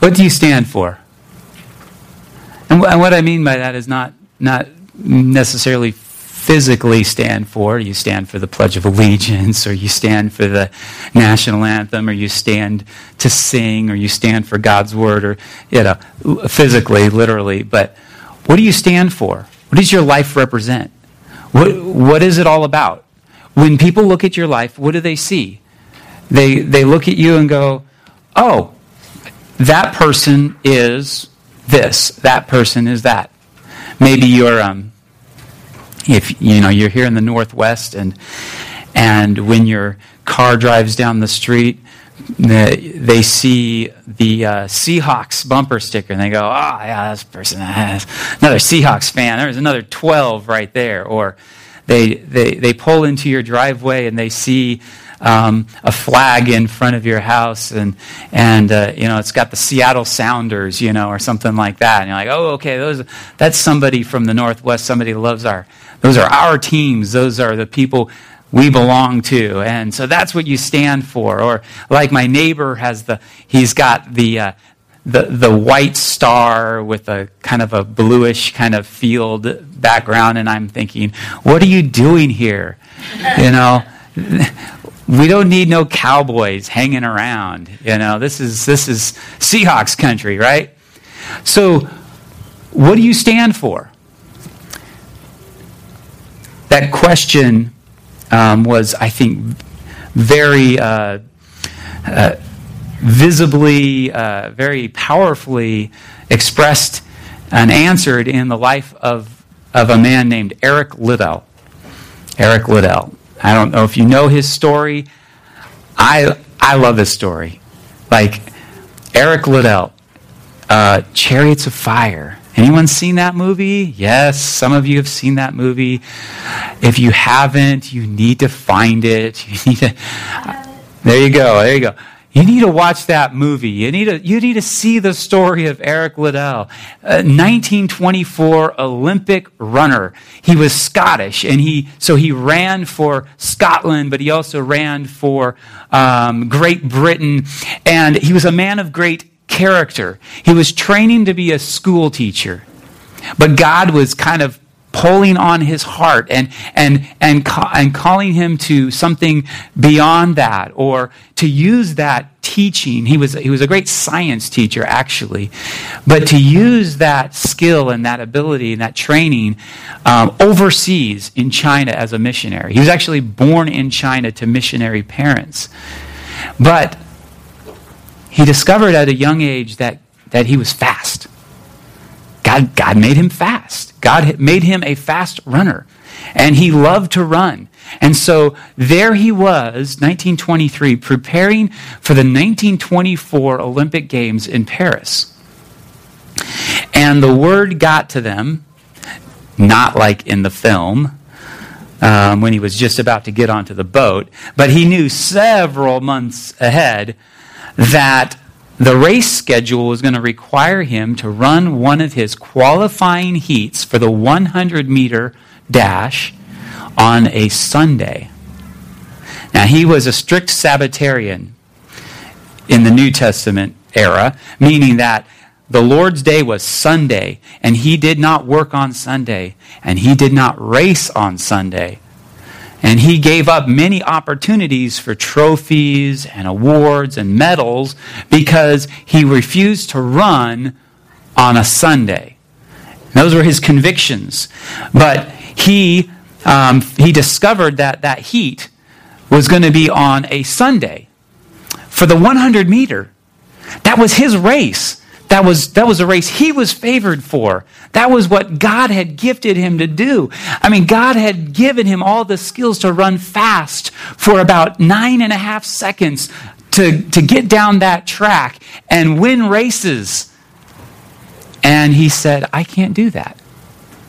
What do you stand for? And, and what I mean by that is not, not necessarily physically stand for. You stand for the Pledge of Allegiance, or you stand for the national anthem, or you stand to sing, or you stand for God's word, or, you know, physically, literally. But what do you stand for? What does your life represent? What, what is it all about? When people look at your life, what do they see? They, they look at you and go, oh, that person is this, that person is that. Maybe you're, um, if you know, you're here in the Northwest and, and when your car drives down the street, they see the uh, Seahawks bumper sticker and they go, oh, yeah, this person has another Seahawks fan. There's another 12 right there. Or they, they, they pull into your driveway and they see um, a flag in front of your house and, and uh, you know, it's got the Seattle Sounders, you know, or something like that. And you're like, oh, okay, those, that's somebody from the Northwest, somebody loves our, those are our teams. Those are the people we belong to. And so that's what you stand for. Or like my neighbor has the, he's got the, uh, the, the white star with a kind of a bluish kind of field background. And I'm thinking, what are you doing here? You know, we don't need no cowboys hanging around. You know, this is, this is Seahawks country, right? So what do you stand for? That question um, was, I think, very uh, uh, visibly, uh, very powerfully expressed and answered in the life of, of a man named Eric Liddell. Eric Liddell. I don't know if you know his story. I, I love his story. Like, Eric Liddell, uh, Chariots of Fire. Anyone seen that movie? Yes, some of you have seen that movie. If you haven't, you need to find it. You need to. There you go. There you go. You need to watch that movie. You need to, you need to see the story of Eric Liddell, a 1924 Olympic runner. He was Scottish, and he so he ran for Scotland, but he also ran for um, Great Britain, and he was a man of great character. He was training to be a school teacher, but God was kind of pulling on his heart and, and, and, and calling him to something beyond that or to use that teaching. He was, he was a great science teacher, actually. But to use that skill and that ability and that training um, overseas in China as a missionary. He was actually born in China to missionary parents. But he discovered at a young age that, that he was fast. God, God made him fast. God made him a fast runner. And he loved to run. And so there he was, 1923, preparing for the 1924 Olympic Games in Paris. And the word got to them, not like in the film, um, when he was just about to get onto the boat, but he knew several months ahead that the race schedule was going to require him to run one of his qualifying heats for the 100 meter dash on a Sunday. Now, he was a strict Sabbatarian in the New Testament era, meaning that the Lord's day was Sunday, and he did not work on Sunday, and he did not race on Sunday. And he gave up many opportunities for trophies and awards and medals because he refused to run on a Sunday. Those were his convictions. But he, um, he discovered that that heat was going to be on a Sunday for the 100 meter. That was his race. That was, that was a race he was favored for. That was what God had gifted him to do. I mean, God had given him all the skills to run fast for about nine and a half seconds to, to get down that track and win races. And he said, I can't do that.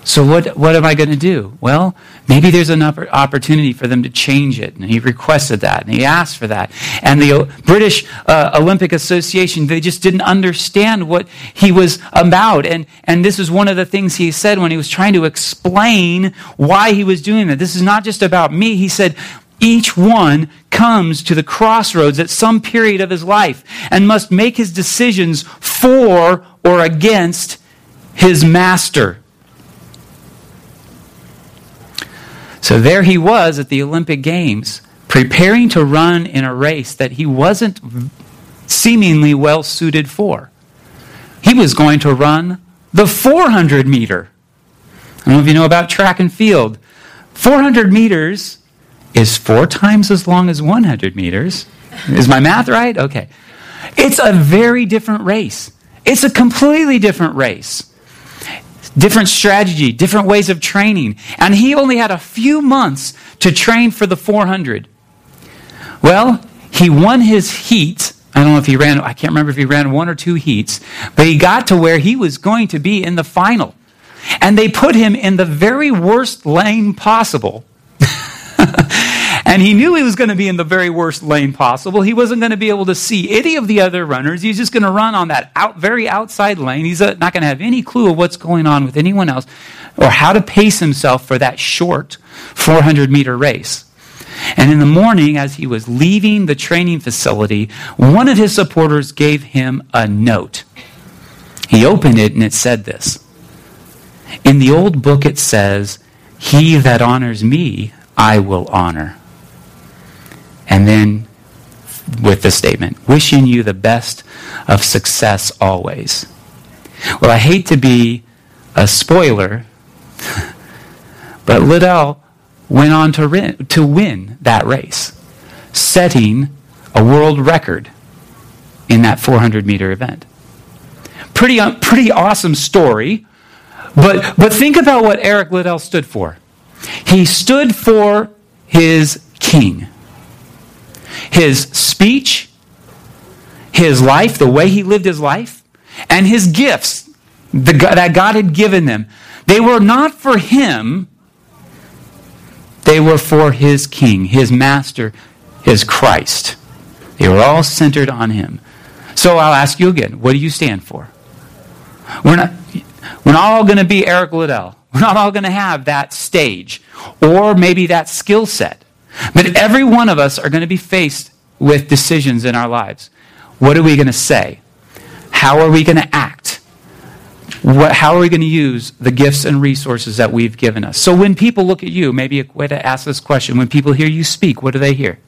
So what, what am I going to do? Well, maybe there's an opportunity for them to change it. And he requested that and he asked for that. And the British uh, Olympic Association, they just didn't understand what he was about. And, and this was one of the things he said when he was trying to explain why he was doing that. This is not just about me. He said, each one comes to the crossroads at some period of his life and must make his decisions for or against his master. So there he was at the Olympic Games, preparing to run in a race that he wasn't seemingly well suited for. He was going to run the 400 meter. I don't know if you know about track and field. 400 meters is four times as long as 100 meters. Is my math right? Okay. It's a very different race. It's a completely different race. Different strategy, different ways of training. And he only had a few months to train for the 400. Well, he won his heat. I don't know if he ran, I can't remember if he ran one or two heats, but he got to where he was going to be in the final. And they put him in the very worst lane possible. and he knew he was going to be in the very worst lane possible. He wasn't going to be able to see any of the other runners. He's just going to run on that out, very outside lane. He's uh, not going to have any clue of what's going on with anyone else or how to pace himself for that short 400 meter race. And in the morning, as he was leaving the training facility, one of his supporters gave him a note. He opened it and it said this In the old book, it says, He that honors me, I will honor. And then with the statement, wishing you the best of success always. Well, I hate to be a spoiler, but Liddell went on to, win, to win that race, setting a world record in that 400 meter event. Pretty, uh, pretty awesome story, but, but think about what Eric Liddell stood for. He stood for his king. His speech, his life, the way he lived his life, and his gifts the, that God had given them. They were not for him, they were for his king, his master, his Christ. They were all centered on him. So I'll ask you again what do you stand for? We're not, we're not all going to be Eric Liddell. We're not all going to have that stage or maybe that skill set. But every one of us are going to be faced with decisions in our lives. What are we going to say? How are we going to act? What, how are we going to use the gifts and resources that we've given us? So when people look at you, maybe a way to ask this question when people hear you speak, what do they hear?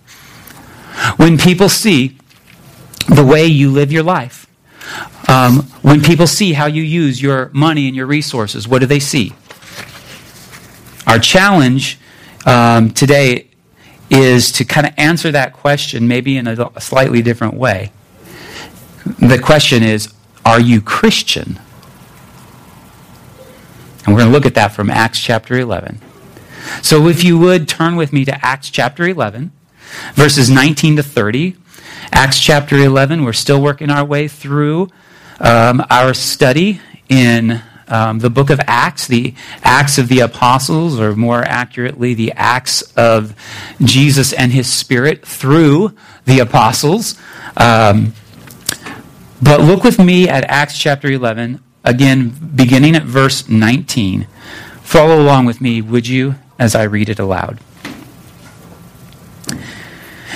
When people see the way you live your life, um, when people see how you use your money and your resources, what do they see? Our challenge um, today is to kind of answer that question maybe in a slightly different way. The question is Are you Christian? And we're going to look at that from Acts chapter 11. So if you would turn with me to Acts chapter 11, verses 19 to 30. Acts chapter 11, we're still working our way through um, our study in um, the book of Acts, the Acts of the Apostles, or more accurately, the Acts of Jesus and his Spirit through the Apostles. Um, but look with me at Acts chapter 11, again, beginning at verse 19. Follow along with me, would you, as I read it aloud.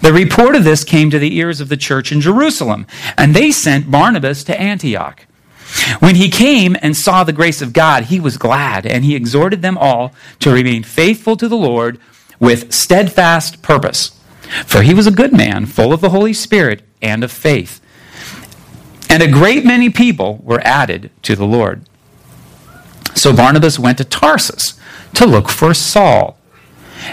The report of this came to the ears of the church in Jerusalem, and they sent Barnabas to Antioch. When he came and saw the grace of God, he was glad, and he exhorted them all to remain faithful to the Lord with steadfast purpose. For he was a good man, full of the Holy Spirit and of faith. And a great many people were added to the Lord. So Barnabas went to Tarsus to look for Saul.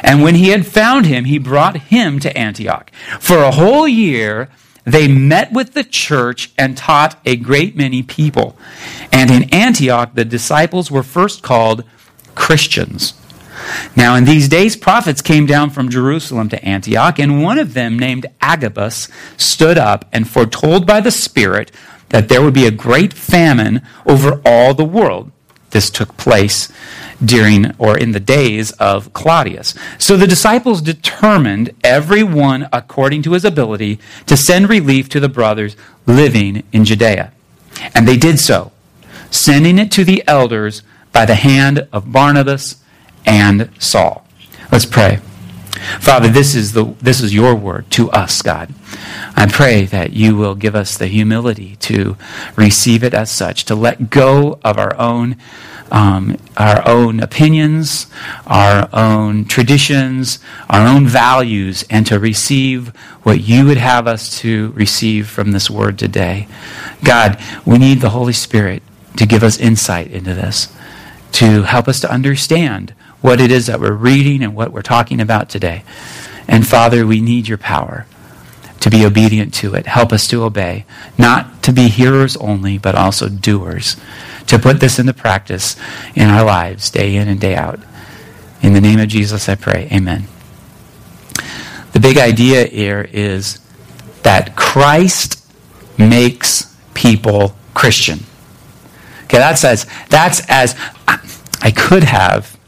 And when he had found him, he brought him to Antioch. For a whole year, they met with the church and taught a great many people. And in Antioch, the disciples were first called Christians. Now, in these days, prophets came down from Jerusalem to Antioch, and one of them, named Agabus, stood up and foretold by the Spirit that there would be a great famine over all the world. This took place during or in the days of Claudius. So the disciples determined, every one according to his ability, to send relief to the brothers living in Judea. And they did so, sending it to the elders by the hand of Barnabas and Saul. Let's pray. Father, this is, the, this is your word to us, God. I pray that you will give us the humility to receive it as such, to let go of our own, um, our own opinions, our own traditions, our own values, and to receive what you would have us to receive from this word today. God, we need the Holy Spirit to give us insight into this, to help us to understand what it is that we're reading and what we're talking about today. And Father, we need your power to be obedient to it. Help us to obey, not to be hearers only, but also doers, to put this into practice in our lives day in and day out. In the name of Jesus, I pray. Amen. The big idea here is that Christ makes people Christian. Okay, that says that's as I could have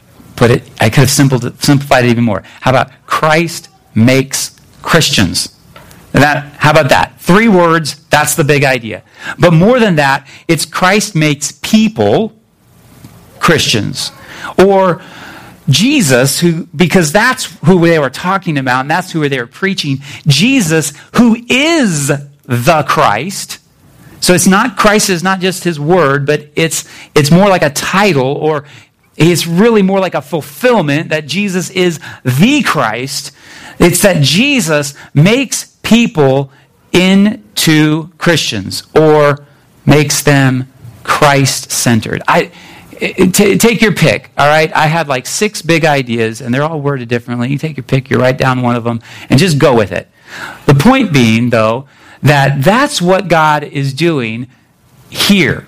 put it, I could have simplified it even more. How about Christ makes Christians? That, how about that? Three words, that's the big idea. But more than that, it's Christ makes people Christians. Or Jesus, who, because that's who they were talking about, and that's who they were preaching. Jesus, who is the Christ. So it's not, Christ is not just his word, but it's, it's more like a title or it's really more like a fulfillment that Jesus is the Christ. It's that Jesus makes people into Christians or makes them Christ centered. I t- take your pick, all right? I had like six big ideas and they're all worded differently. You take your pick, you write down one of them and just go with it. The point being though that that's what God is doing here.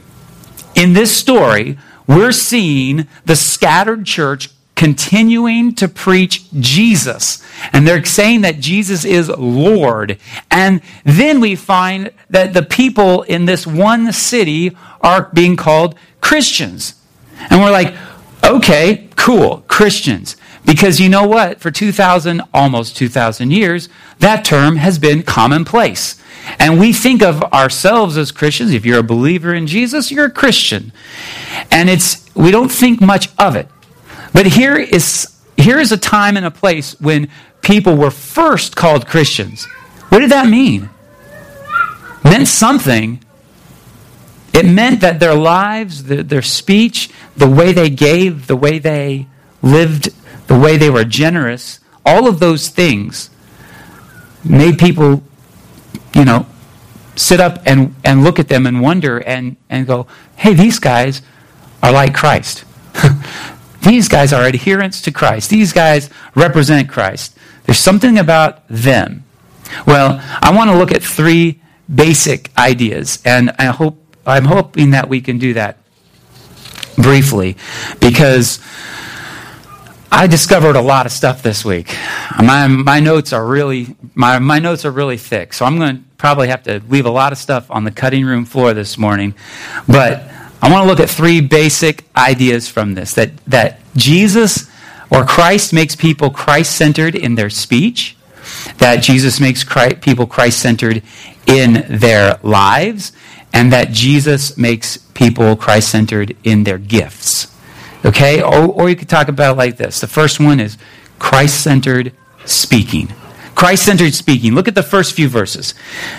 In this story, we're seeing the scattered church continuing to preach Jesus. And they're saying that Jesus is Lord. And then we find that the people in this one city are being called Christians. And we're like, okay, cool, Christians. Because you know what? For 2,000, almost 2,000 years, that term has been commonplace. And we think of ourselves as Christians. If you're a believer in Jesus, you're a Christian. And it's we don't think much of it. But here is here is a time and a place when people were first called Christians. What did that mean? It meant something. It meant that their lives, the, their speech, the way they gave, the way they lived, the way they were generous, all of those things made people, you know, sit up and, and look at them and wonder and, and go, hey, these guys are like Christ. These guys are adherents to Christ. These guys represent Christ. There's something about them. Well, I want to look at three basic ideas, and I hope I'm hoping that we can do that briefly because I discovered a lot of stuff this week. My, my notes are really my, my notes are really thick, so I'm going to probably have to leave a lot of stuff on the cutting room floor this morning. But I want to look at three basic ideas from this that, that Jesus or Christ makes people Christ centered in their speech, that Jesus makes Christ, people Christ centered in their lives, and that Jesus makes people Christ centered in their gifts. Okay? Or, or you could talk about it like this. The first one is Christ centered speaking. Christ centered speaking. Look at the first few verses.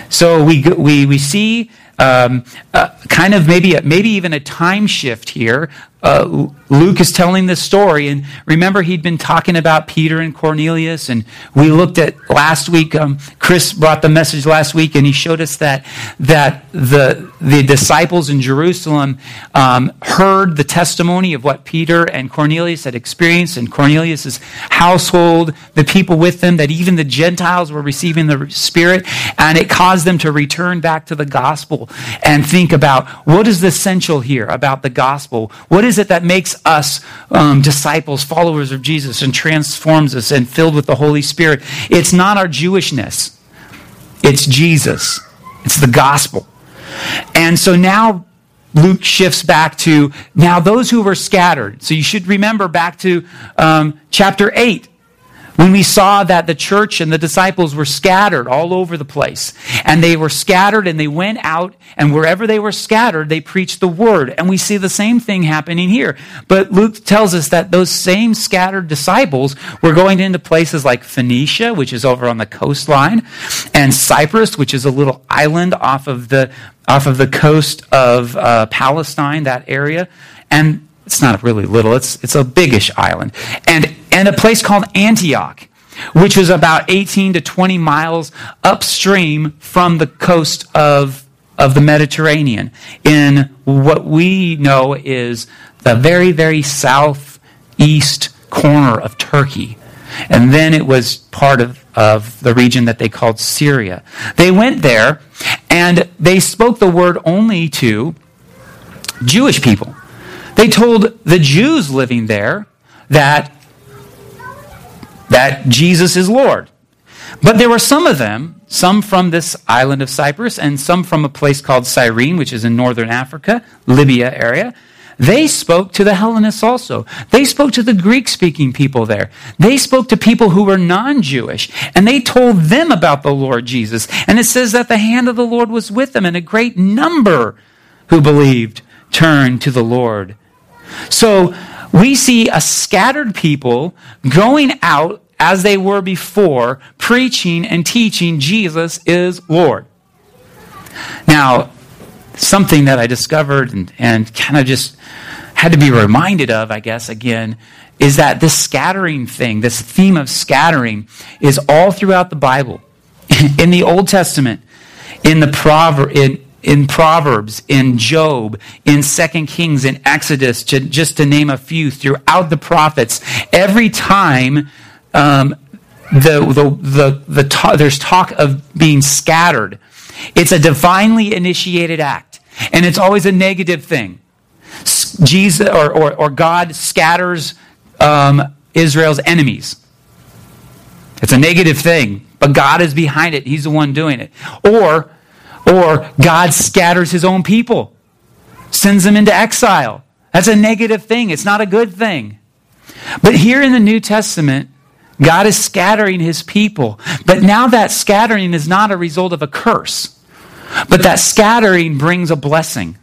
So we, we, we see um, uh, kind of maybe maybe even a time shift here uh, Luke is telling this story, and remember, he'd been talking about Peter and Cornelius, and we looked at last week. Um, Chris brought the message last week, and he showed us that that the the disciples in Jerusalem um, heard the testimony of what Peter and Cornelius had experienced in Cornelius's household, the people with them, that even the Gentiles were receiving the Spirit, and it caused them to return back to the gospel and think about what is essential here about the gospel. What is is it that makes us um, disciples, followers of Jesus, and transforms us and filled with the Holy Spirit? It's not our Jewishness, it's Jesus, it's the gospel. And so now Luke shifts back to now those who were scattered. So you should remember back to um, chapter 8 when we saw that the church and the disciples were scattered all over the place. And they were scattered and they went out, and wherever they were scattered, they preached the word. And we see the same thing happening here. But Luke tells us that those same scattered disciples were going into places like Phoenicia, which is over on the coastline, and Cyprus, which is a little island off of the, off of the coast of uh, Palestine, that area. And it's not really little, it's, it's a biggish island. And, and a place called Antioch, which was about 18 to 20 miles upstream from the coast of, of the Mediterranean in what we know is the very, very southeast corner of Turkey. And then it was part of, of the region that they called Syria. They went there and they spoke the word only to Jewish people. They told the Jews living there that, that Jesus is Lord. But there were some of them, some from this island of Cyprus and some from a place called Cyrene, which is in northern Africa, Libya area. They spoke to the Hellenists also. They spoke to the Greek speaking people there. They spoke to people who were non Jewish, and they told them about the Lord Jesus. And it says that the hand of the Lord was with them, and a great number who believed turned to the Lord so we see a scattered people going out as they were before, preaching and teaching Jesus is Lord. Now, something that I discovered and, and kind of just had to be reminded of, I guess, again, is that this scattering thing, this theme of scattering, is all throughout the Bible. in the Old Testament, in the proverb, in, in Proverbs, in Job, in Second Kings, in Exodus, to, just to name a few, throughout the prophets, every time um, the, the, the, the there's talk of being scattered, it's a divinely initiated act. And it's always a negative thing. Jesus or, or, or God scatters um, Israel's enemies. It's a negative thing, but God is behind it. He's the one doing it. Or or God scatters his own people, sends them into exile. That's a negative thing, it's not a good thing. But here in the New Testament, God is scattering his people. But now that scattering is not a result of a curse, but that scattering brings a blessing.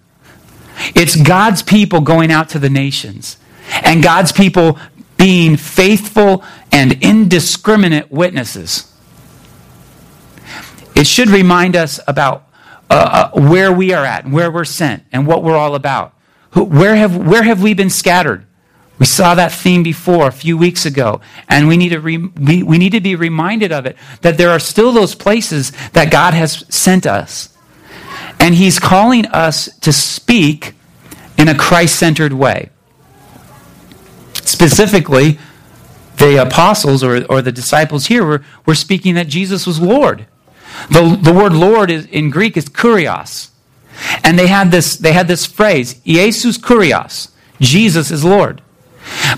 It's God's people going out to the nations, and God's people being faithful and indiscriminate witnesses. It should remind us about uh, uh, where we are at, and where we're sent, and what we're all about. Where, have, where have we been scattered? We saw that theme before a few weeks ago, and we need, to re, we, we need to be reminded of it that there are still those places that God has sent us. And He's calling us to speak in a Christ centered way. Specifically, the apostles or, or the disciples here were, were speaking that Jesus was Lord. The, the word Lord is, in Greek is kurios. And they had this, they had this phrase, Jesus kurios, Jesus is Lord.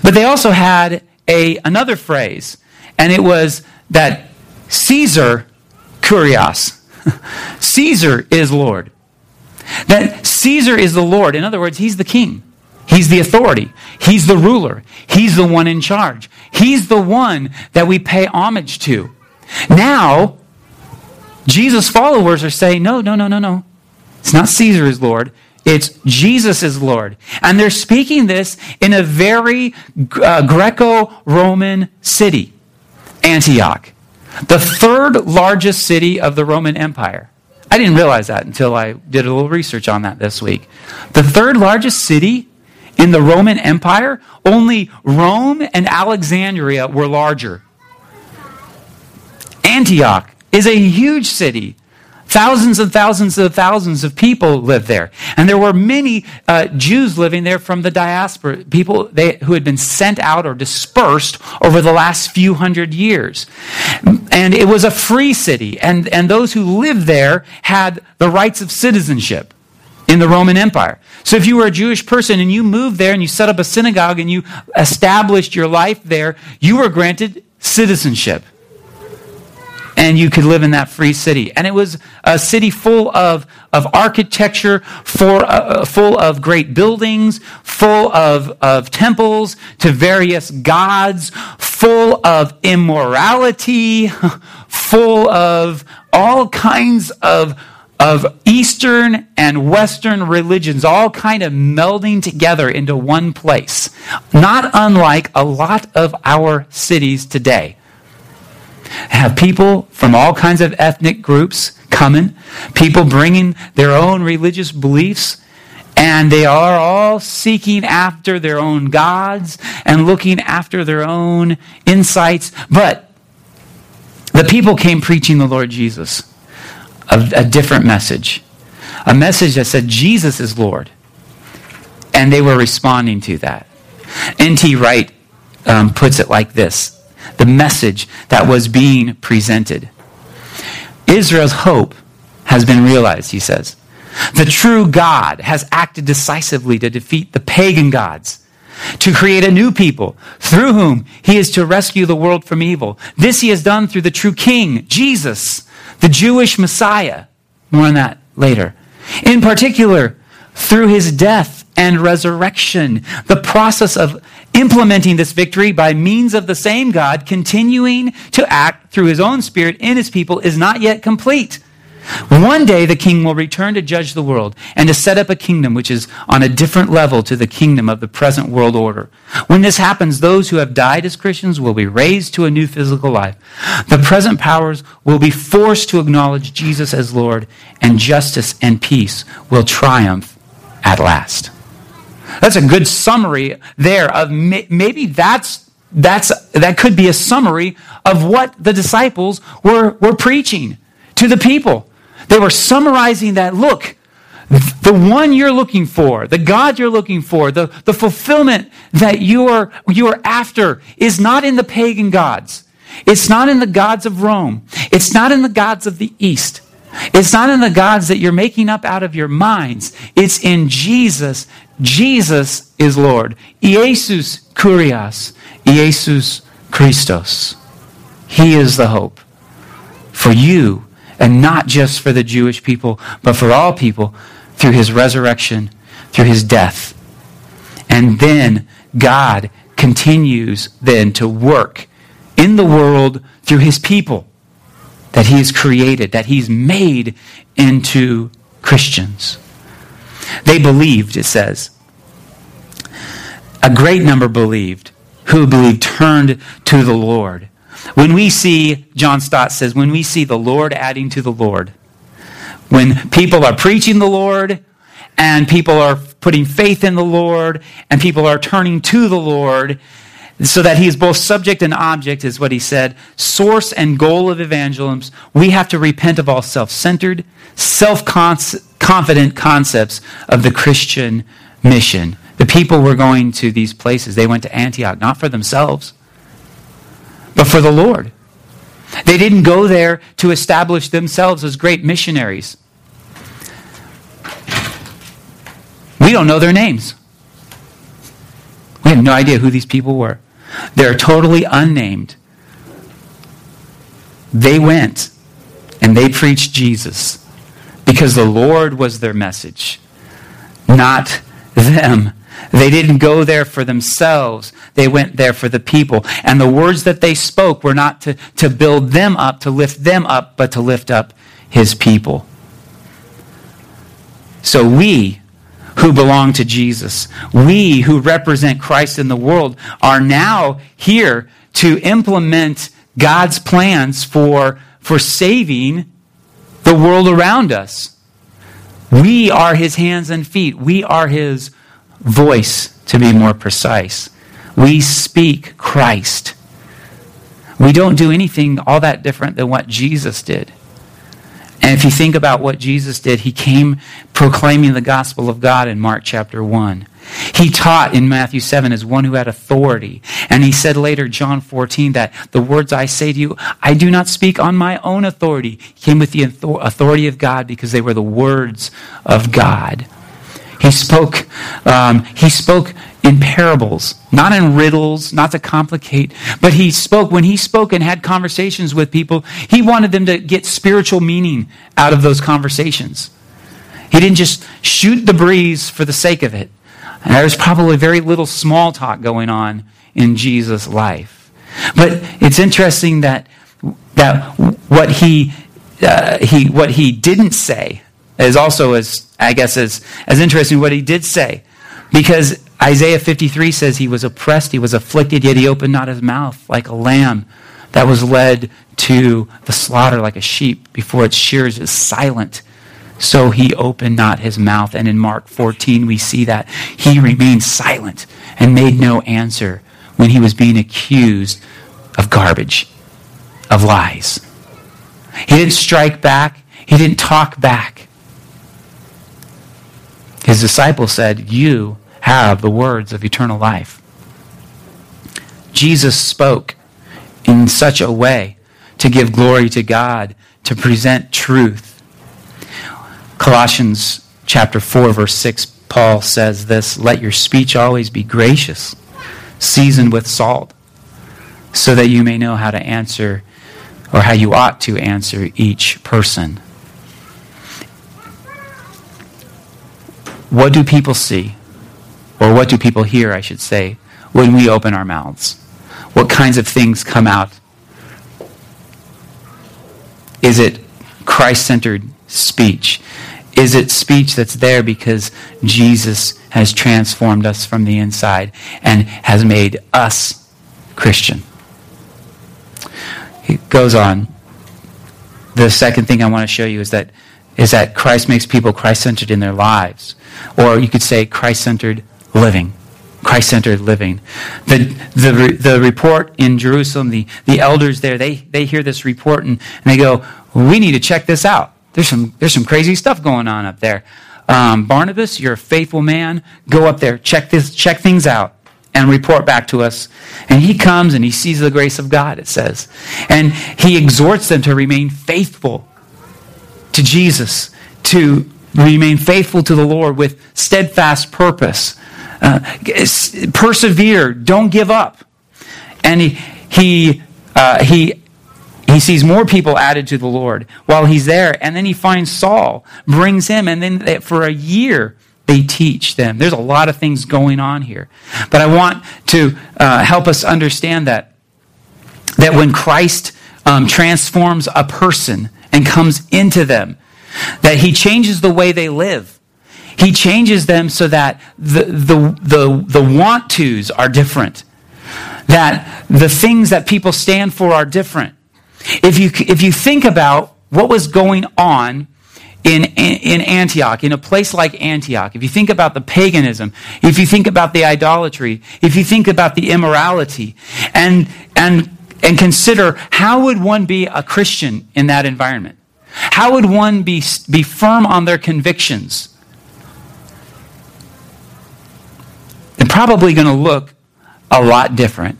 But they also had a, another phrase, and it was that Caesar kurios. Caesar is Lord. That Caesar is the Lord. In other words, he's the king. He's the authority. He's the ruler. He's the one in charge. He's the one that we pay homage to. Now, Jesus' followers are saying, no, no, no, no, no. It's not Caesar is Lord. It's Jesus is Lord. And they're speaking this in a very uh, Greco Roman city, Antioch, the third largest city of the Roman Empire. I didn't realize that until I did a little research on that this week. The third largest city in the Roman Empire, only Rome and Alexandria were larger. Antioch is a huge city. Thousands and thousands of thousands of people lived there. And there were many uh, Jews living there from the diaspora, people they, who had been sent out or dispersed over the last few hundred years. And it was a free city, and, and those who lived there had the rights of citizenship in the Roman Empire. So if you were a Jewish person and you moved there and you set up a synagogue and you established your life there, you were granted citizenship. And you could live in that free city. And it was a city full of, of architecture, for, uh, uh, full of great buildings, full of, of temples to various gods, full of immorality, full of all kinds of of Eastern and Western religions all kind of melding together into one place. Not unlike a lot of our cities today have people from all kinds of ethnic groups coming, people bringing their own religious beliefs, and they are all seeking after their own gods and looking after their own insights. But the people came preaching the Lord Jesus, a, a different message, a message that said Jesus is Lord. And they were responding to that. N.T. Wright um, puts it like this the message that was being presented. Israel's hope has been realized, he says. The true God has acted decisively to defeat the pagan gods, to create a new people through whom he is to rescue the world from evil. This he has done through the true King, Jesus, the Jewish Messiah. More on that later. In particular, through his death and resurrection, the process of implementing this victory by means of the same God continuing to act through his own Spirit in his people is not yet complete. One day the king will return to judge the world and to set up a kingdom which is on a different level to the kingdom of the present world order. When this happens, those who have died as Christians will be raised to a new physical life. The present powers will be forced to acknowledge Jesus as Lord, and justice and peace will triumph at last. That's a good summary there of maybe that's, that's, that could be a summary of what the disciples were, were preaching to the people. They were summarizing that look, the one you're looking for, the God you're looking for, the, the fulfillment that you are, you are after is not in the pagan gods. It's not in the gods of Rome. It's not in the gods of the East. It's not in the gods that you're making up out of your minds. It's in Jesus. Jesus is Lord. Iesus Kurios. Iesus Christos. He is the hope for you, and not just for the Jewish people, but for all people through his resurrection, through his death. And then God continues then to work in the world through his people that he's created, that he's made into Christians. They believed, it says. A great number believed. Who believed turned to the Lord. When we see, John Stott says, when we see the Lord adding to the Lord, when people are preaching the Lord and people are putting faith in the Lord and people are turning to the Lord, so that he is both subject and object, is what he said. Source and goal of evangelism. We have to repent of all self centered, self confident concepts of the Christian mission. The people were going to these places, they went to Antioch, not for themselves, but for the Lord. They didn't go there to establish themselves as great missionaries. We don't know their names. We have no idea who these people were. They're totally unnamed. They went and they preached Jesus because the Lord was their message, not them. They didn't go there for themselves. They went there for the people. And the words that they spoke were not to, to build them up, to lift them up, but to lift up his people. So we who belong to Jesus. We who represent Christ in the world are now here to implement God's plans for, for saving the world around us. We are his hands and feet. We are his voice, to be more precise. We speak Christ. We don't do anything all that different than what Jesus did. And if you think about what Jesus did, he came proclaiming the gospel of God in Mark chapter 1. He taught in Matthew 7 as one who had authority. And he said later, John 14, that the words I say to you, I do not speak on my own authority. He came with the authority of God because they were the words of God. He spoke, um, he spoke in parables, not in riddles, not to complicate, but he spoke, when he spoke and had conversations with people, he wanted them to get spiritual meaning out of those conversations. He didn't just shoot the breeze for the sake of it. There was probably very little small talk going on in Jesus' life. But it's interesting that, that what he, uh, he, what he didn't say is also as, I guess, as, as interesting what he did say. Because Isaiah 53 says he was oppressed, he was afflicted, yet he opened not his mouth like a lamb that was led to the slaughter like a sheep before its shears is silent. So he opened not his mouth. And in Mark 14, we see that he remained silent and made no answer when he was being accused of garbage, of lies. He didn't strike back, he didn't talk back. His disciples said, You have the words of eternal life. Jesus spoke in such a way to give glory to God, to present truth. Colossians chapter 4 verse 6 Paul says this, let your speech always be gracious, seasoned with salt, so that you may know how to answer or how you ought to answer each person. What do people see? Or what do people hear, I should say, when we open our mouths? What kinds of things come out? Is it Christ centered speech? Is it speech that's there because Jesus has transformed us from the inside and has made us Christian? He goes on. The second thing I want to show you is that is that Christ makes people Christ centered in their lives. Or you could say Christ centered living. Christ centered living. The, the, the report in Jerusalem, the, the elders there, they, they hear this report and, and they go, We need to check this out. There's some, there's some crazy stuff going on up there. Um, Barnabas, you're a faithful man. Go up there, check, this, check things out, and report back to us. And he comes and he sees the grace of God, it says. And he exhorts them to remain faithful to Jesus, to remain faithful to the Lord with steadfast purpose uh, persevere. Don't give up. And he, he, uh, he, he sees more people added to the Lord while he's there. And then he finds Saul, brings him, and then for a year, they teach them. There's a lot of things going on here. But I want to uh, help us understand that, that when Christ um, transforms a person and comes into them, that he changes the way they live. He changes them so that the, the, the, the want tos are different, that the things that people stand for are different. If you, if you think about what was going on in, in Antioch, in a place like Antioch, if you think about the paganism, if you think about the idolatry, if you think about the immorality, and, and, and consider how would one be a Christian in that environment? How would one be, be firm on their convictions? Probably going to look a lot different.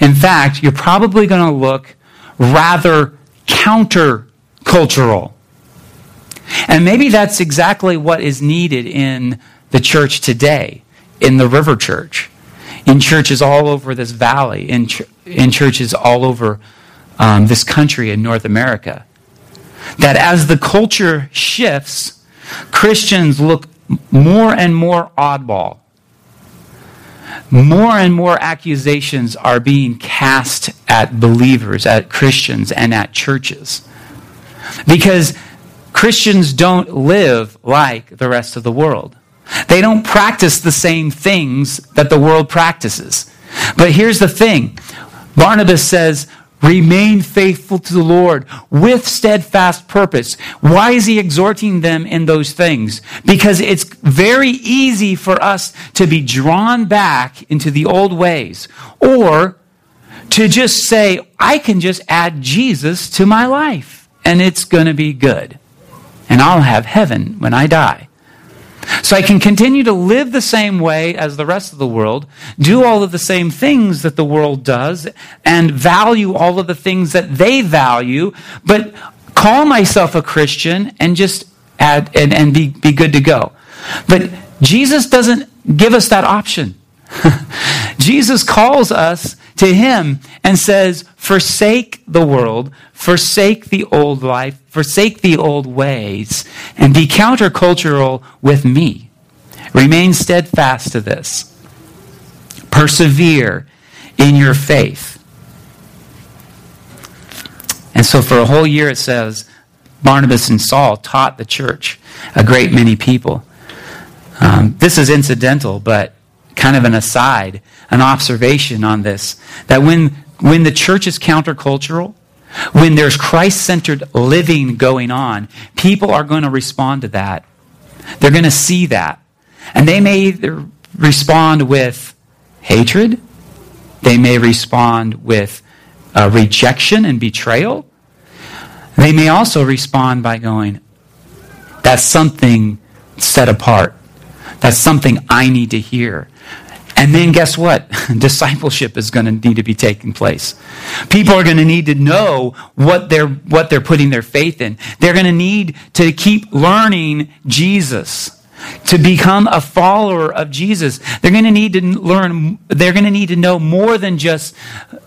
In fact, you're probably going to look rather countercultural. And maybe that's exactly what is needed in the church today, in the River Church, in churches all over this valley, in, ch- in churches all over um, this country in North America. That as the culture shifts, Christians look more and more oddball more and more accusations are being cast at believers, at Christians, and at churches. Because Christians don't live like the rest of the world. They don't practice the same things that the world practices. But here's the thing Barnabas says, Remain faithful to the Lord with steadfast purpose. Why is he exhorting them in those things? Because it's very easy for us to be drawn back into the old ways or to just say, I can just add Jesus to my life and it's going to be good. And I'll have heaven when I die. So I can continue to live the same way as the rest of the world, do all of the same things that the world does, and value all of the things that they value, but call myself a Christian and just add and, and be, be good to go. But Jesus doesn't give us that option. Jesus calls us to him and says, Forsake the world, forsake the old life, forsake the old ways, and be countercultural with me. Remain steadfast to this. Persevere in your faith. And so for a whole year, it says, Barnabas and Saul taught the church a great many people. Um, this is incidental, but kind of an aside, an observation on this that when, when the church is countercultural, when there's Christ centered living going on, people are going to respond to that. They're going to see that. And they may either respond with hatred, they may respond with uh, rejection and betrayal. They may also respond by going, That's something set apart. That's something I need to hear. And then guess what? Discipleship is going to need to be taking place. People are going to need to know what they're, what they're putting their faith in. They're going to need to keep learning Jesus. To become a follower of Jesus, they're going to need to learn, they're going to need to know more than just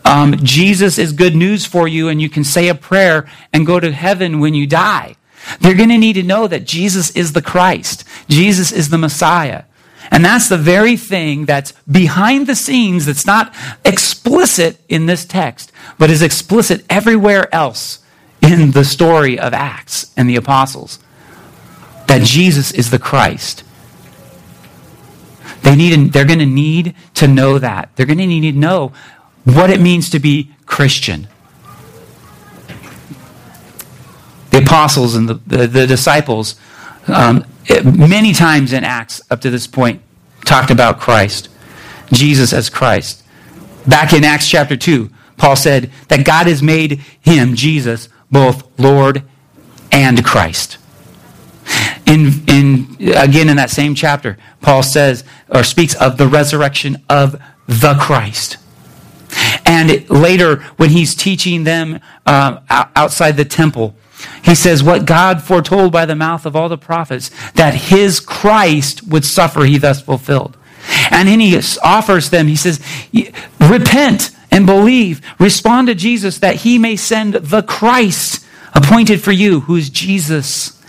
um, Jesus is good news for you and you can say a prayer and go to heaven when you die. They're going to need to know that Jesus is the Christ, Jesus is the Messiah. And that's the very thing that's behind the scenes that's not explicit in this text, but is explicit everywhere else in the story of Acts and the apostles. That Jesus is the Christ. They need, they're going to need to know that. They're going to need to know what it means to be Christian. The apostles and the, the, the disciples um, many times in Acts up to this point talked about Christ, Jesus as Christ. Back in Acts chapter 2, Paul said that God has made him, Jesus, both Lord and Christ. In, in, again, in that same chapter, Paul says or speaks of the resurrection of the Christ. And later, when he's teaching them uh, outside the temple, he says, What God foretold by the mouth of all the prophets, that his Christ would suffer, he thus fulfilled. And then he offers them, he says, Repent and believe. Respond to Jesus that he may send the Christ appointed for you, who is Jesus.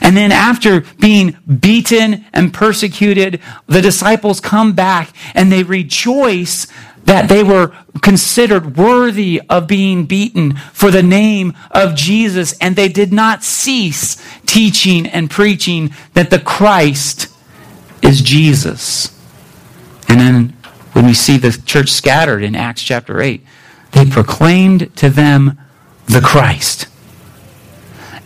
And then after being beaten and persecuted, the disciples come back and they rejoice that they were considered worthy of being beaten for the name of Jesus, and they did not cease teaching and preaching that the Christ is Jesus. And then when we see the church scattered in Acts chapter 8, they proclaimed to them the Christ.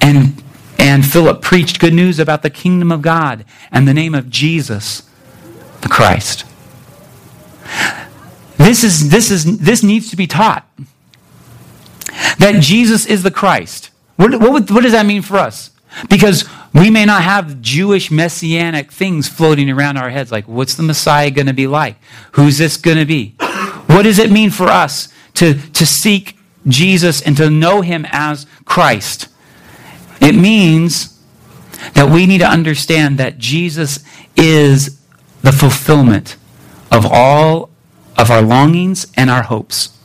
And, and Philip preached good news about the kingdom of God and the name of Jesus, the Christ. This, is, this, is, this needs to be taught. That Jesus is the Christ. What, what, what does that mean for us? Because we may not have Jewish messianic things floating around our heads like, what's the Messiah going to be like? Who's this going to be? What does it mean for us to, to seek Jesus and to know him as Christ? It means that we need to understand that Jesus is the fulfillment of all of our longings and our hopes.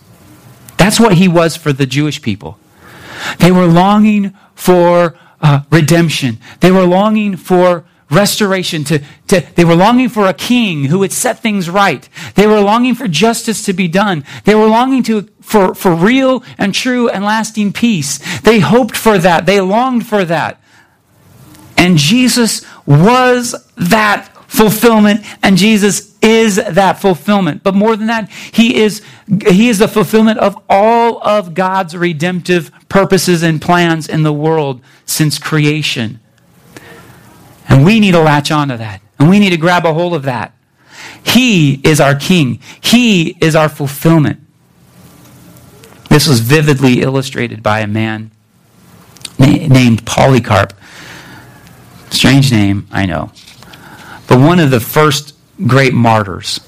That's what he was for the Jewish people. They were longing for uh, redemption. They were longing for restoration. To, to, they were longing for a king who would set things right. They were longing for justice to be done. They were longing to, for, for real and true and lasting peace. They hoped for that. They longed for that. And Jesus was that fulfillment, and Jesus is that fulfillment. But more than that, he is, he is the fulfillment of all of God's redemptive purposes and plans in the world since creation. And we need to latch onto that. And we need to grab a hold of that. He is our king. He is our fulfillment. This was vividly illustrated by a man named Polycarp. Strange name, I know but one of the first great martyrs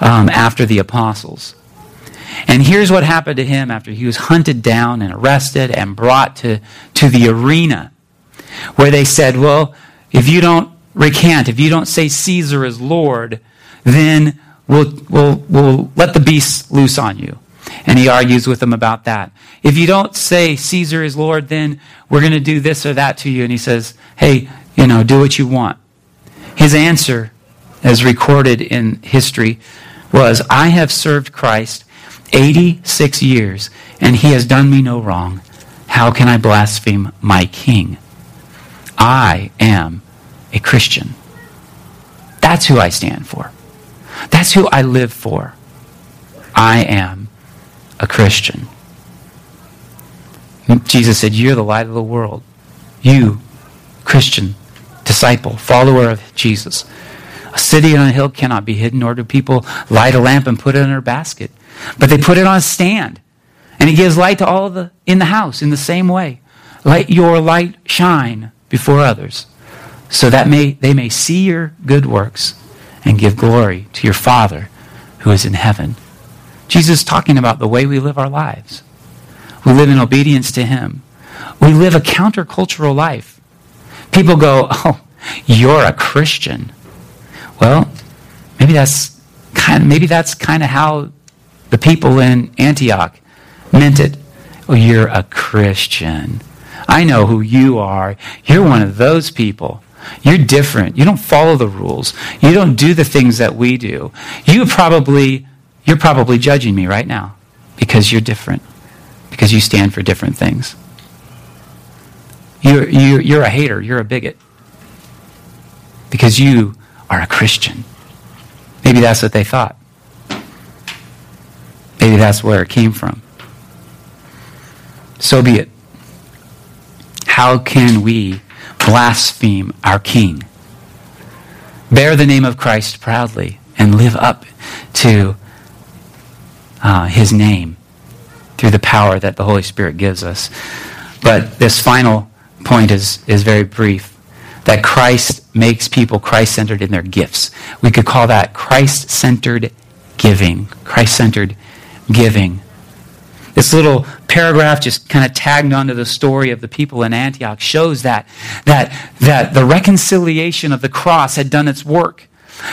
um, after the apostles. And here's what happened to him after he was hunted down and arrested and brought to, to the arena, where they said, Well, if you don't recant, if you don't say Caesar is Lord, then we'll, we'll, we'll let the beasts loose on you. And he argues with them about that. If you don't say Caesar is Lord, then we're going to do this or that to you. And he says, hey, you know, do what you want. His answer, as recorded in history, was, I have served Christ 86 years, and he has done me no wrong. How can I blaspheme my king? I am a Christian. That's who I stand for. That's who I live for. I am a Christian. Jesus said, You're the light of the world. You, Christian, disciple, follower of Jesus. A city on a hill cannot be hidden, nor do people light a lamp and put it in a basket. But they put it on a stand. And it gives light to all the in the house in the same way. Let your light shine before others, so that may, they may see your good works and give glory to your Father who is in heaven. Jesus is talking about the way we live our lives. We live in obedience to Him. We live a countercultural life. People go, Oh, you're a Christian. Well, maybe that's kind of, maybe that's kind of how the people in Antioch meant it. You're a Christian. I know who you are. You're one of those people. You're different. You don't follow the rules. You don't do the things that we do. You probably you're probably judging me right now because you're different. Because you stand for different things. You're, you're, you're a hater. You're a bigot. Because you are a Christian. Maybe that's what they thought. Maybe that's where it came from. So be it. How can we blaspheme our King? Bear the name of Christ proudly and live up to uh, his name through the power that the Holy Spirit gives us. But this final point is, is very brief that Christ makes people Christ centered in their gifts. We could call that Christ centered giving. Christ centered giving. This little paragraph just kind of tagged onto the story of the people in Antioch shows that, that, that the reconciliation of the cross had done its work.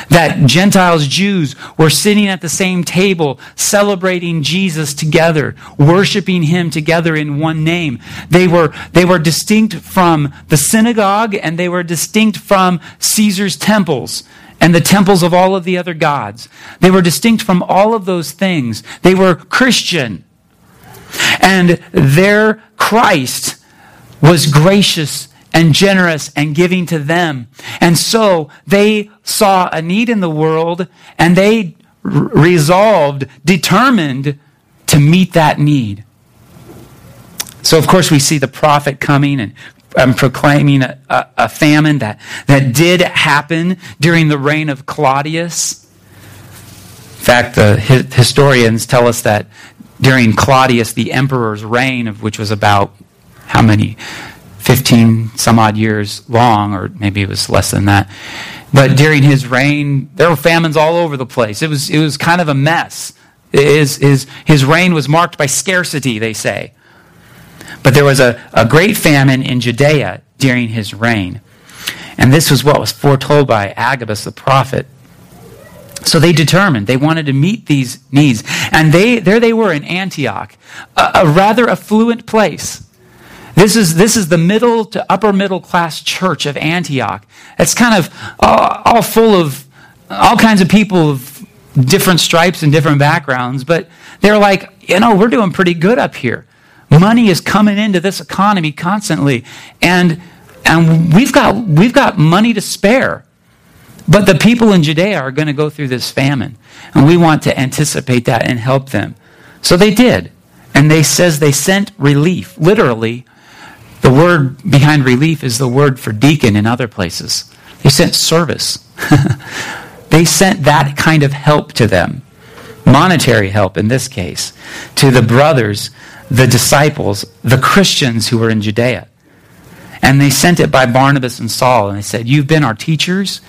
That Gentiles, Jews were sitting at the same table, celebrating Jesus together, worshiping Him together in one name. They were, they were distinct from the synagogue and they were distinct from Caesar's temples and the temples of all of the other gods. They were distinct from all of those things. They were Christian. And their Christ was gracious and generous and giving to them. And so they saw a need in the world and they resolved, determined to meet that need. So, of course, we see the prophet coming and proclaiming a, a, a, famine that, that did happen during the reign of Claudius. In fact, the historians tell us that during Claudius, the emperor's reign, of which was about how many? 15 some odd years long, or maybe it was less than that. But during his reign, there were famines all over the place. It was, it was kind of a mess. His, his, his reign was marked by scarcity, they say. But there was a, a great famine in Judea during his reign. And this was what was foretold by Agabus the prophet. So they determined they wanted to meet these needs. And they, there they were in Antioch, a, a rather affluent place. This is, this is the middle to upper middle class church of Antioch. It's kind of all, all full of all kinds of people of different stripes and different backgrounds, but they're like, you know, we're doing pretty good up here. Money is coming into this economy constantly, and, and we've, got, we've got money to spare. But the people in Judea are going to go through this famine, and we want to anticipate that and help them. So they did. And they says they sent relief, literally the word behind relief is the word for deacon in other places. They sent service. they sent that kind of help to them. Monetary help in this case. To the brothers, the disciples, the Christians who were in Judea. And they sent it by Barnabas and Saul. And they said, You've been our teachers.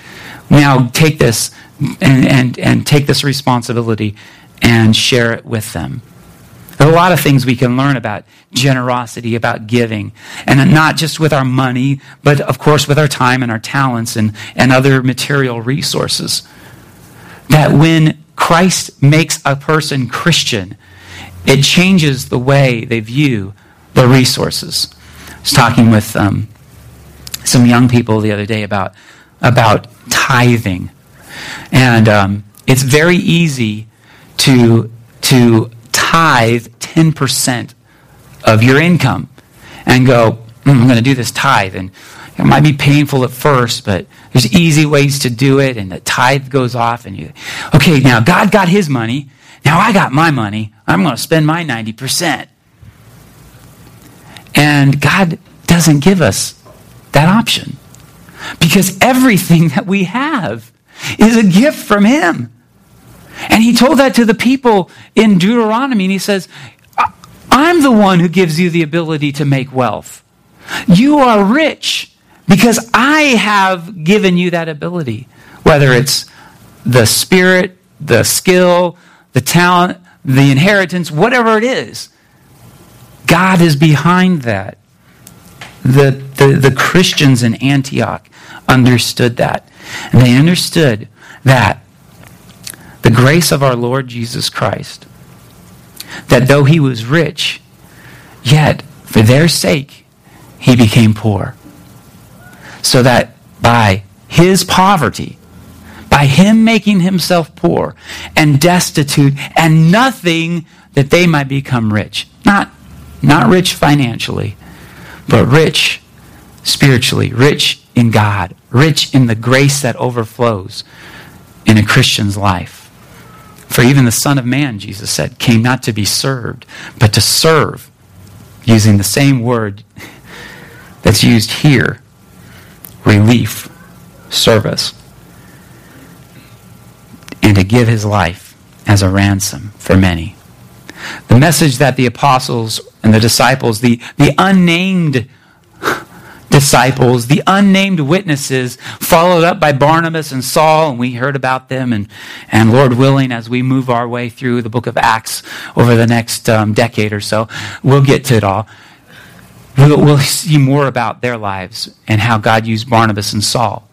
Now take this and, and, and take this responsibility and share it with them. There are a lot of things we can learn about generosity, about giving, and not just with our money, but of course with our time and our talents and, and other material resources. That when Christ makes a person Christian, it changes the way they view the resources. I was talking with um, some young people the other day about, about tithing. And um, it's very easy to, to tithe 10% of your income and go, mm, I'm going to do this tithe. And it might be painful at first, but there's easy ways to do it. And the tithe goes off, and you, okay, now God got his money. Now I got my money. I'm going to spend my 90%. And God doesn't give us that option because everything that we have is a gift from Him. And He told that to the people in Deuteronomy, and He says, I'm the one who gives you the ability to make wealth. You are rich because I have given you that ability, whether it's the spirit, the skill, the talent, the inheritance, whatever it is. God is behind that. The, the, the Christians in Antioch understood that. And they understood that grace of our Lord Jesus Christ, that though he was rich, yet for their sake he became poor. So that by his poverty, by him making himself poor and destitute and nothing, that they might become rich. Not, not rich financially, but rich spiritually, rich in God, rich in the grace that overflows in a Christian's life. For even the Son of Man, Jesus said, came not to be served, but to serve, using the same word that's used here relief, service, and to give his life as a ransom for many. The message that the apostles and the disciples, the, the unnamed disciples, the unnamed witnesses, followed up by Barnabas and Saul, and we heard about them. And, and Lord willing, as we move our way through the book of Acts over the next um, decade or so, we'll get to it all. We'll, we'll see more about their lives and how God used Barnabas and Saul.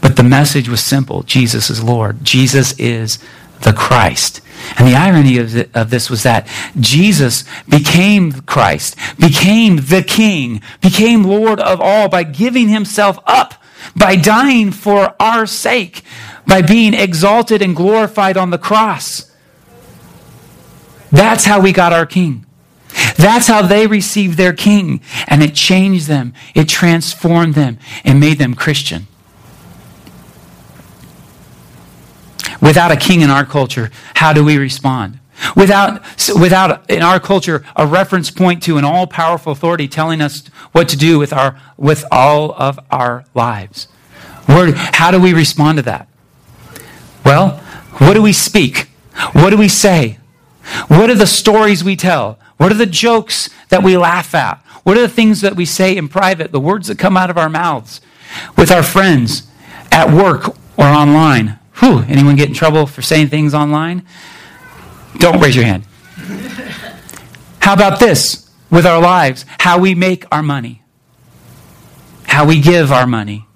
But the message was simple Jesus is Lord, Jesus is the Christ. And the irony of, the, of this was that Jesus became Christ, became the King, became Lord of all by giving himself up, by dying for our sake, by being exalted and glorified on the cross. That's how we got our King. That's how they received their King. And it changed them, it transformed them, and made them Christian. Without a king in our culture, how do we respond? Without, without, in our culture, a reference point to an all powerful authority telling us what to do with, our, with all of our lives. Where, how do we respond to that? Well, what do we speak? What do we say? What are the stories we tell? What are the jokes that we laugh at? What are the things that we say in private, the words that come out of our mouths with our friends, at work, or online? Whew, anyone get in trouble for saying things online? Don't raise your hand. How about this with our lives? How we make our money, how we give our money,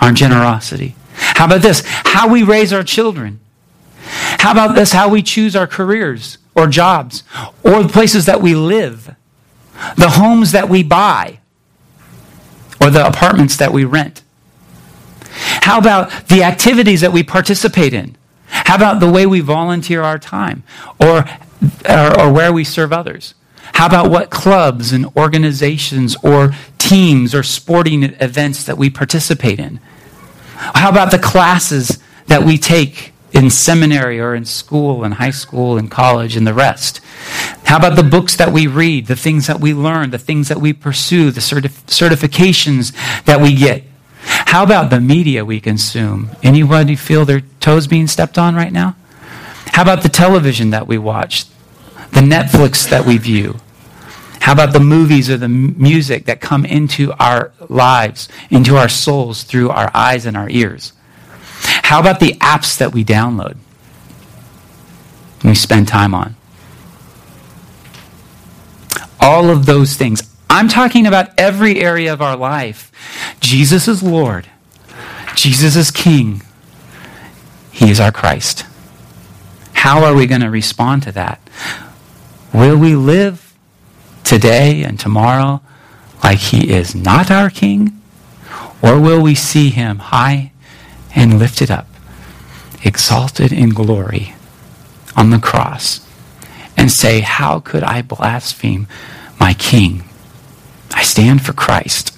our generosity. How about this? How we raise our children. How about this? How we choose our careers or jobs or the places that we live, the homes that we buy, or the apartments that we rent. How about the activities that we participate in? How about the way we volunteer our time or, or, or, where we serve others? How about what clubs and organizations or teams or sporting events that we participate in? How about the classes that we take in seminary or in school and high school and college and the rest? How about the books that we read, the things that we learn, the things that we pursue, the certif- certifications that we get? How about the media we consume? Anybody feel their toes being stepped on right now? How about the television that we watch? The Netflix that we view? How about the movies or the music that come into our lives, into our souls through our eyes and our ears? How about the apps that we download and we spend time on? All of those things. I'm talking about every area of our life. Jesus is Lord. Jesus is King. He is our Christ. How are we going to respond to that? Will we live today and tomorrow like he is not our king? Or will we see him high and lifted up, exalted in glory on the cross, and say, How could I blaspheme my king? I stand for Christ.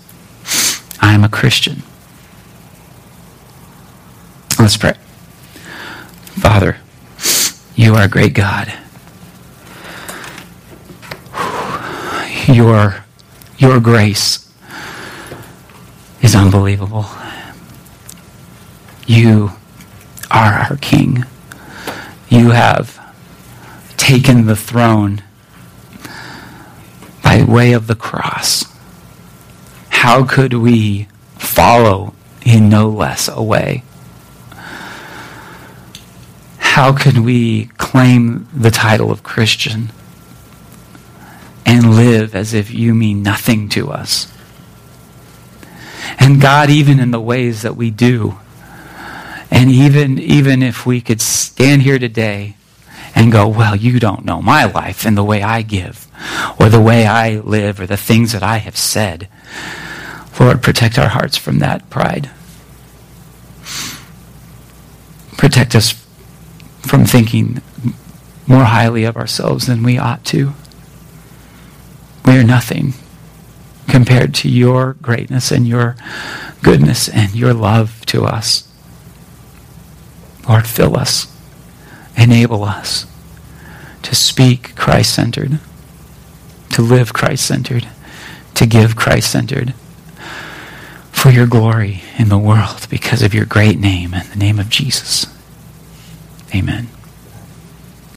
I am a Christian. Let's pray. Father, you are a great God. Your, your grace is unbelievable. You are our King. You have taken the throne by way of the cross. How could we follow in no less a way? How can we claim the title of Christian and live as if you mean nothing to us? And God, even in the ways that we do, and even, even if we could stand here today and go, well, you don't know my life and the way I give, or the way I live, or the things that I have said. Lord, protect our hearts from that pride. Protect us from thinking more highly of ourselves than we ought to. We are nothing compared to your greatness and your goodness and your love to us. Lord, fill us, enable us to speak Christ centered, to live Christ centered, to give Christ centered for your glory in the world because of your great name and the name of Jesus. Amen.